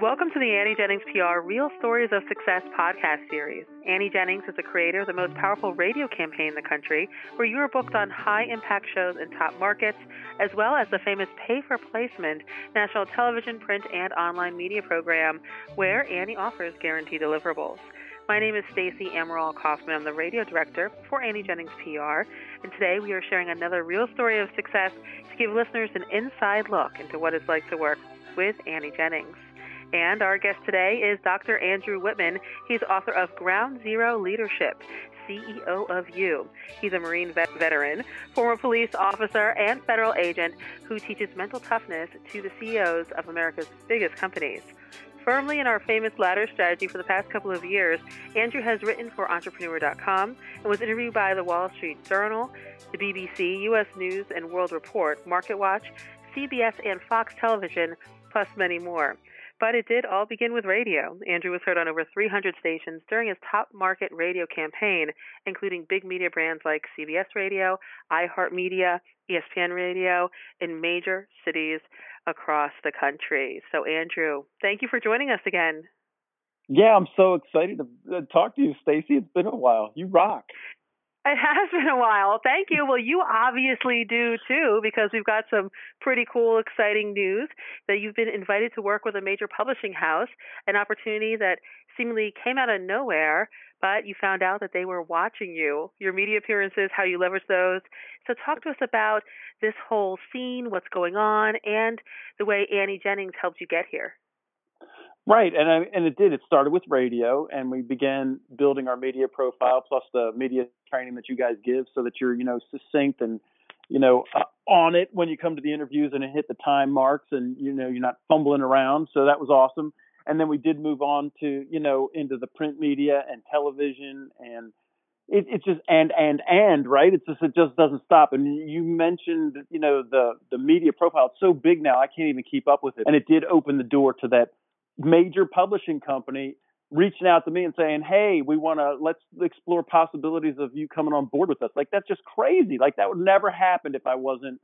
Welcome to the Annie Jennings PR Real Stories of Success podcast series. Annie Jennings is the creator of the most powerful radio campaign in the country, where you are booked on high impact shows in top markets, as well as the famous Pay for Placement national television, print, and online media program, where Annie offers guaranteed deliverables. My name is Stacey Amaral Kaufman. I'm the radio director for Annie Jennings PR, and today we are sharing another real story of success to give listeners an inside look into what it's like to work with Annie Jennings. And our guest today is Dr. Andrew Wittman. He's author of Ground Zero Leadership. CEO of You. He's a Marine vet- veteran, former police officer, and federal agent who teaches mental toughness to the CEOs of America's biggest companies. Firmly in our famous ladder strategy for the past couple of years, Andrew has written for Entrepreneur.com and was interviewed by the Wall Street Journal, the BBC, U.S. News and World Report, MarketWatch, CBS, and Fox Television, plus many more. But it did all begin with radio. Andrew was heard on over 300 stations during his top market radio campaign, including big media brands like CBS Radio, iHeartMedia, ESPN Radio, in major cities across the country. So, Andrew, thank you for joining us again. Yeah, I'm so excited to uh, talk to you, Stacey. It's been a while. You rock. It has been a while. Thank you. Well, you obviously do too, because we've got some pretty cool, exciting news that you've been invited to work with a major publishing house, an opportunity that seemingly came out of nowhere, but you found out that they were watching you, your media appearances, how you leverage those. So, talk to us about this whole scene, what's going on, and the way Annie Jennings helped you get here. Right, and I, and it did. It started with radio, and we began building our media profile, plus the media training that you guys give, so that you're you know succinct and you know uh, on it when you come to the interviews and it hit the time marks, and you know you're not fumbling around. So that was awesome. And then we did move on to you know into the print media and television, and it, it's just and and and right. It's just it just doesn't stop. And you mentioned you know the the media profile. It's so big now, I can't even keep up with it. And it did open the door to that major publishing company reaching out to me and saying, "Hey, we want to let's explore possibilities of you coming on board with us." Like that's just crazy. Like that would never happen if I wasn't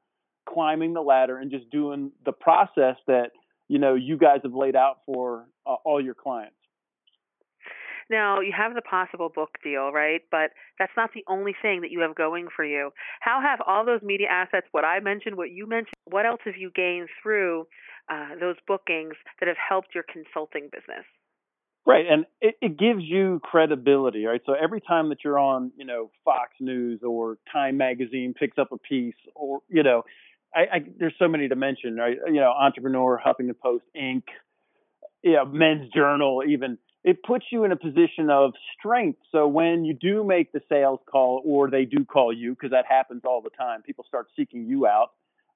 climbing the ladder and just doing the process that you know you guys have laid out for uh, all your clients. Now, you have the possible book deal, right? But that's not the only thing that you have going for you. How have all those media assets, what I mentioned, what you mentioned, what else have you gained through uh, those bookings that have helped your consulting business? Right, and it, it gives you credibility, right? So every time that you're on, you know, Fox News or Time Magazine picks up a piece, or you know, I, I there's so many to mention, right? You know, Entrepreneur, Huffington Post, Inc., you know, Men's Journal, even it puts you in a position of strength. So when you do make the sales call, or they do call you, because that happens all the time, people start seeking you out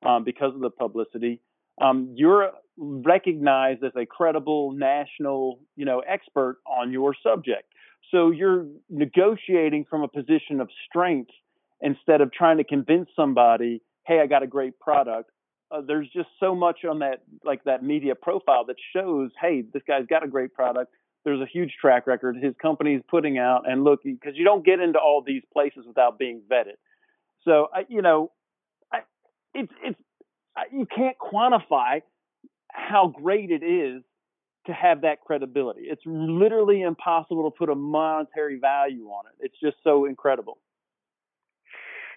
um, because of the publicity um, you're recognized as a credible national, you know, expert on your subject. So you're negotiating from a position of strength instead of trying to convince somebody, "Hey, I got a great product." Uh, there's just so much on that, like that media profile that shows, "Hey, this guy's got a great product." There's a huge track record his company's putting out, and look, because you don't get into all these places without being vetted. So, I, you know, I, it's it's you can't quantify how great it is to have that credibility. It's literally impossible to put a monetary value on it. It's just so incredible.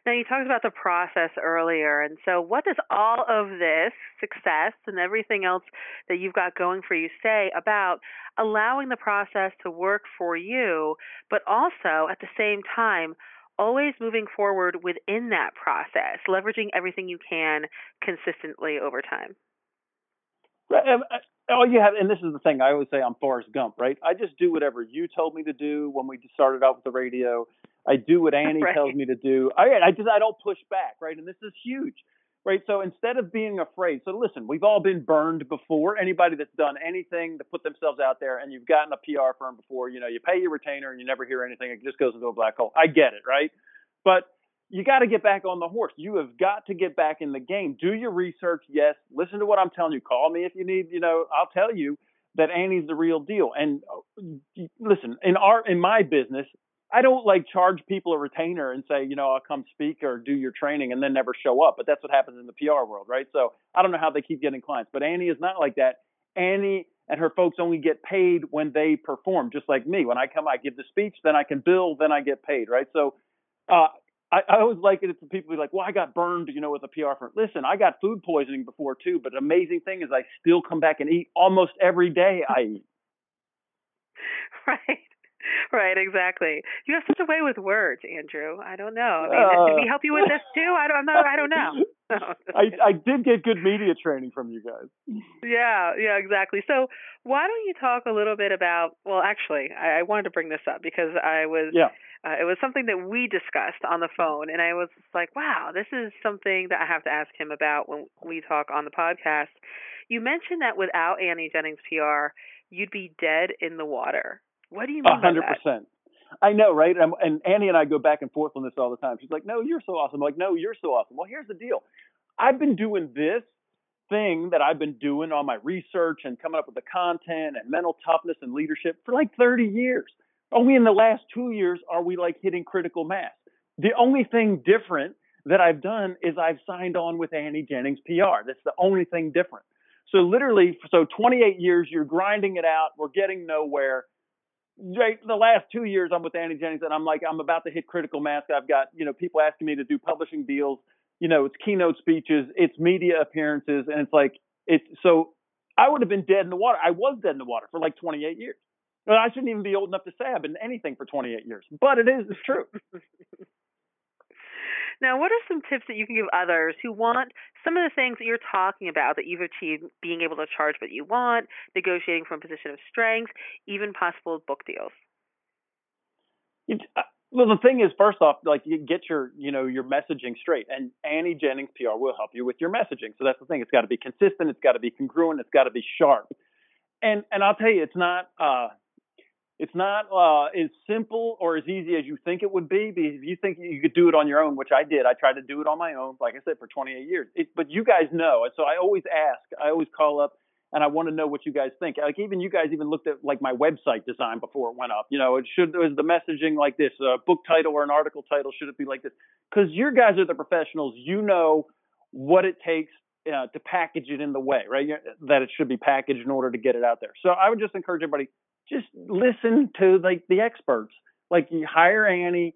Now, you talked about the process earlier. And so, what does all of this success and everything else that you've got going for you say about allowing the process to work for you, but also at the same time, always moving forward within that process, leveraging everything you can consistently over time. Uh, all you have, and this is the thing I always say, I'm Forrest Gump, right? I just do whatever you told me to do when we started out with the radio. I do what Annie right. tells me to do. I, I just I don't push back, right? And this is huge right? So instead of being afraid, so listen, we've all been burned before. Anybody that's done anything to put themselves out there and you've gotten a PR firm before, you know, you pay your retainer and you never hear anything, it just goes into a black hole. I get it, right? But you got to get back on the horse. You have got to get back in the game. Do your research, yes. Listen to what I'm telling you. Call me if you need, you know, I'll tell you that Annie's the real deal. And uh, listen, in our in my business, I don't like charge people a retainer and say, you know, I'll come speak or do your training and then never show up. But that's what happens in the PR world, right? So I don't know how they keep getting clients. But Annie is not like that. Annie and her folks only get paid when they perform, just like me. When I come, I give the speech, then I can bill, then I get paid, right? So uh, I, I always like it to people be like, well, I got burned, you know, with a PR firm. Listen, I got food poisoning before too, but the amazing thing is I still come back and eat almost every day I eat. Right. Right, exactly. You have such a way with words, Andrew. I don't know. I mean, uh, did we help you with this too? I don't, I'm not, I don't know. I, I did get good media training from you guys. Yeah, yeah, exactly. So why don't you talk a little bit about? Well, actually, I, I wanted to bring this up because I was. Yeah. Uh, it was something that we discussed on the phone, and I was like, "Wow, this is something that I have to ask him about when we talk on the podcast." You mentioned that without Annie Jennings PR, you'd be dead in the water. What do you mean? hundred percent. I know, right? And, and Annie and I go back and forth on this all the time. She's like, "No, you're so awesome." I'm like, "No, you're so awesome." Well, here's the deal. I've been doing this thing that I've been doing on my research and coming up with the content and mental toughness and leadership for like 30 years. Only in the last two years are we like hitting critical mass. The only thing different that I've done is I've signed on with Annie Jennings PR. That's the only thing different. So literally, so 28 years, you're grinding it out. We're getting nowhere right, the last two years I'm with Annie Jennings and I'm like, I'm about to hit critical mass. I've got, you know, people asking me to do publishing deals, you know, it's keynote speeches, it's media appearances, and it's like it's so I would have been dead in the water. I was dead in the water for like 28 years. But I shouldn't even be old enough to say I've been anything for 28 years, but it is, it's true. Now, what are some tips that you can give others who want some of the things that you're talking about that you've achieved, being able to charge what you want, negotiating from a position of strength, even possible book deals? Uh, well, the thing is, first off, like you get your, you know, your messaging straight, and Annie Jennings PR will help you with your messaging. So that's the thing; it's got to be consistent, it's got to be congruent, it's got to be sharp. And and I'll tell you, it's not. uh it's not uh, as simple or as easy as you think it would be. Because if you think you could do it on your own, which I did, I tried to do it on my own, like I said, for 28 years. It, but you guys know, so I always ask. I always call up, and I want to know what you guys think. Like even you guys even looked at like my website design before it went up. You know, it should was the messaging like this, a book title or an article title should it be like this? Because your guys are the professionals. You know what it takes uh, to package it in the way, right? That it should be packaged in order to get it out there. So I would just encourage everybody just listen to like the experts. Like you hire Annie,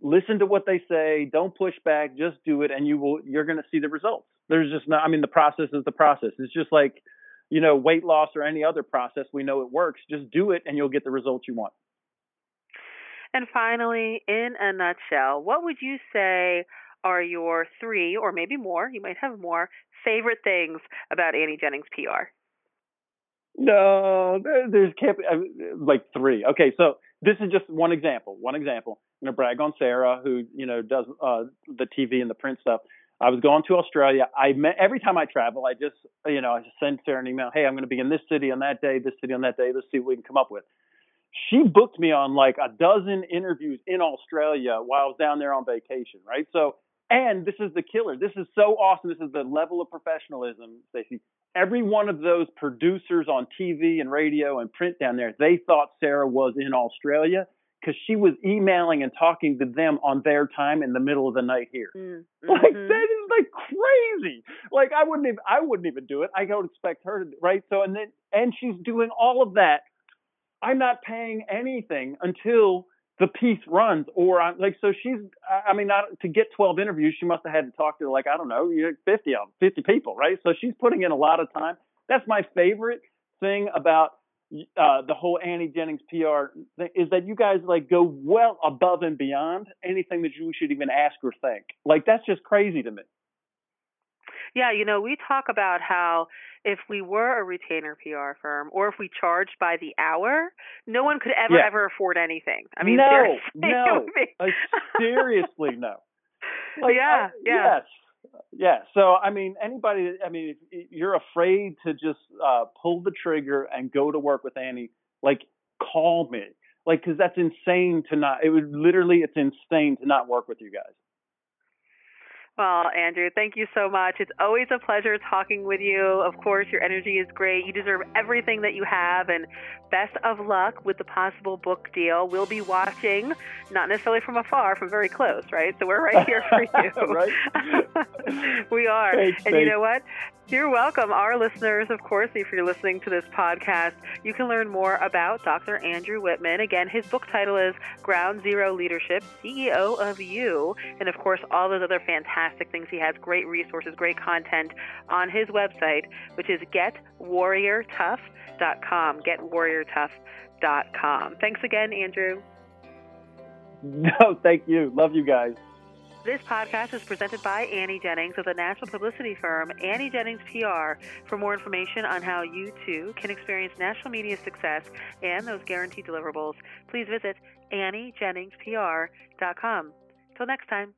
listen to what they say, don't push back, just do it, and you will you're to see the results. There's just not. I mean, the process is the process. It's just like you know weight loss or any other process. We know it works. Just do it, and you'll get the results you want. And finally, in a nutshell, what would you say are your three, or maybe more, you might have more, favorite things about Annie Jennings PR? No, there, there's can't be, like three. Okay, so this is just one example. One example. I'm gonna brag on Sarah, who you know does uh, the TV and the print stuff. I was going to Australia. I met every time I travel, I just you know I just send Sarah an email. Hey, I'm to be in this city on that day, this city on that day. Let's see what we can come up with. She booked me on like a dozen interviews in Australia while I was down there on vacation, right? So, and this is the killer. This is so awesome. This is the level of professionalism, Stacey every one of those producers on TV and radio and print down there, they thought Sarah was in Australia because she was emailing and talking to them on their time in the middle of the night here. Mm-hmm. Like that is like crazy. Like I wouldn't even I wouldn't even do it. I don't expect her to right. So and then and she's doing all of that. I'm not paying anything until the piece runs or I'm like so she's I mean not to get 12 interviews she must have had to talk to like I don't know 50 of 50 people right? So she's putting in a lot of time. That's my favorite thing about uh, the whole Annie Jennings PR thing is that you guys like go well above and beyond anything that you should even ask or think. Like that's just crazy to me yeah, you know, we talk about how if we were a retainer PR firm or if we charged by the hour, no one could ever yeah. ever afford anything. I mean, no, seriously. no, like, seriously, no. Like, yeah, uh, yeah. Yes. Yeah. So, I mean, anybody, I mean, if you're afraid to just uh, pull the trigger and go to work with Annie, like, call me. Like, because that's insane to not, it would literally, it's insane to not work with you guys. Well, Andrew, thank you so much. It's always a pleasure talking with you. Of course, your energy is great. You deserve everything that you have, and best of luck with the possible book deal. We'll be watching, not necessarily from afar, from very close, right? So we're right here for you. right? we are. Thanks, and you know what? You're welcome. Our listeners, of course, if you're listening to this podcast, you can learn more about Dr. Andrew Wittman. Again, his book title is Ground Zero Leadership, CEO of You. And of course, all those other fantastic things. He has great resources, great content on his website, which is getwarriortough.com. Getwarriortough.com. Thanks again, Andrew. No, thank you. Love you guys. This podcast is presented by Annie Jennings of the national publicity firm Annie Jennings PR. For more information on how you too can experience national media success and those guaranteed deliverables, please visit AnnieJenningsPR.com. Till next time.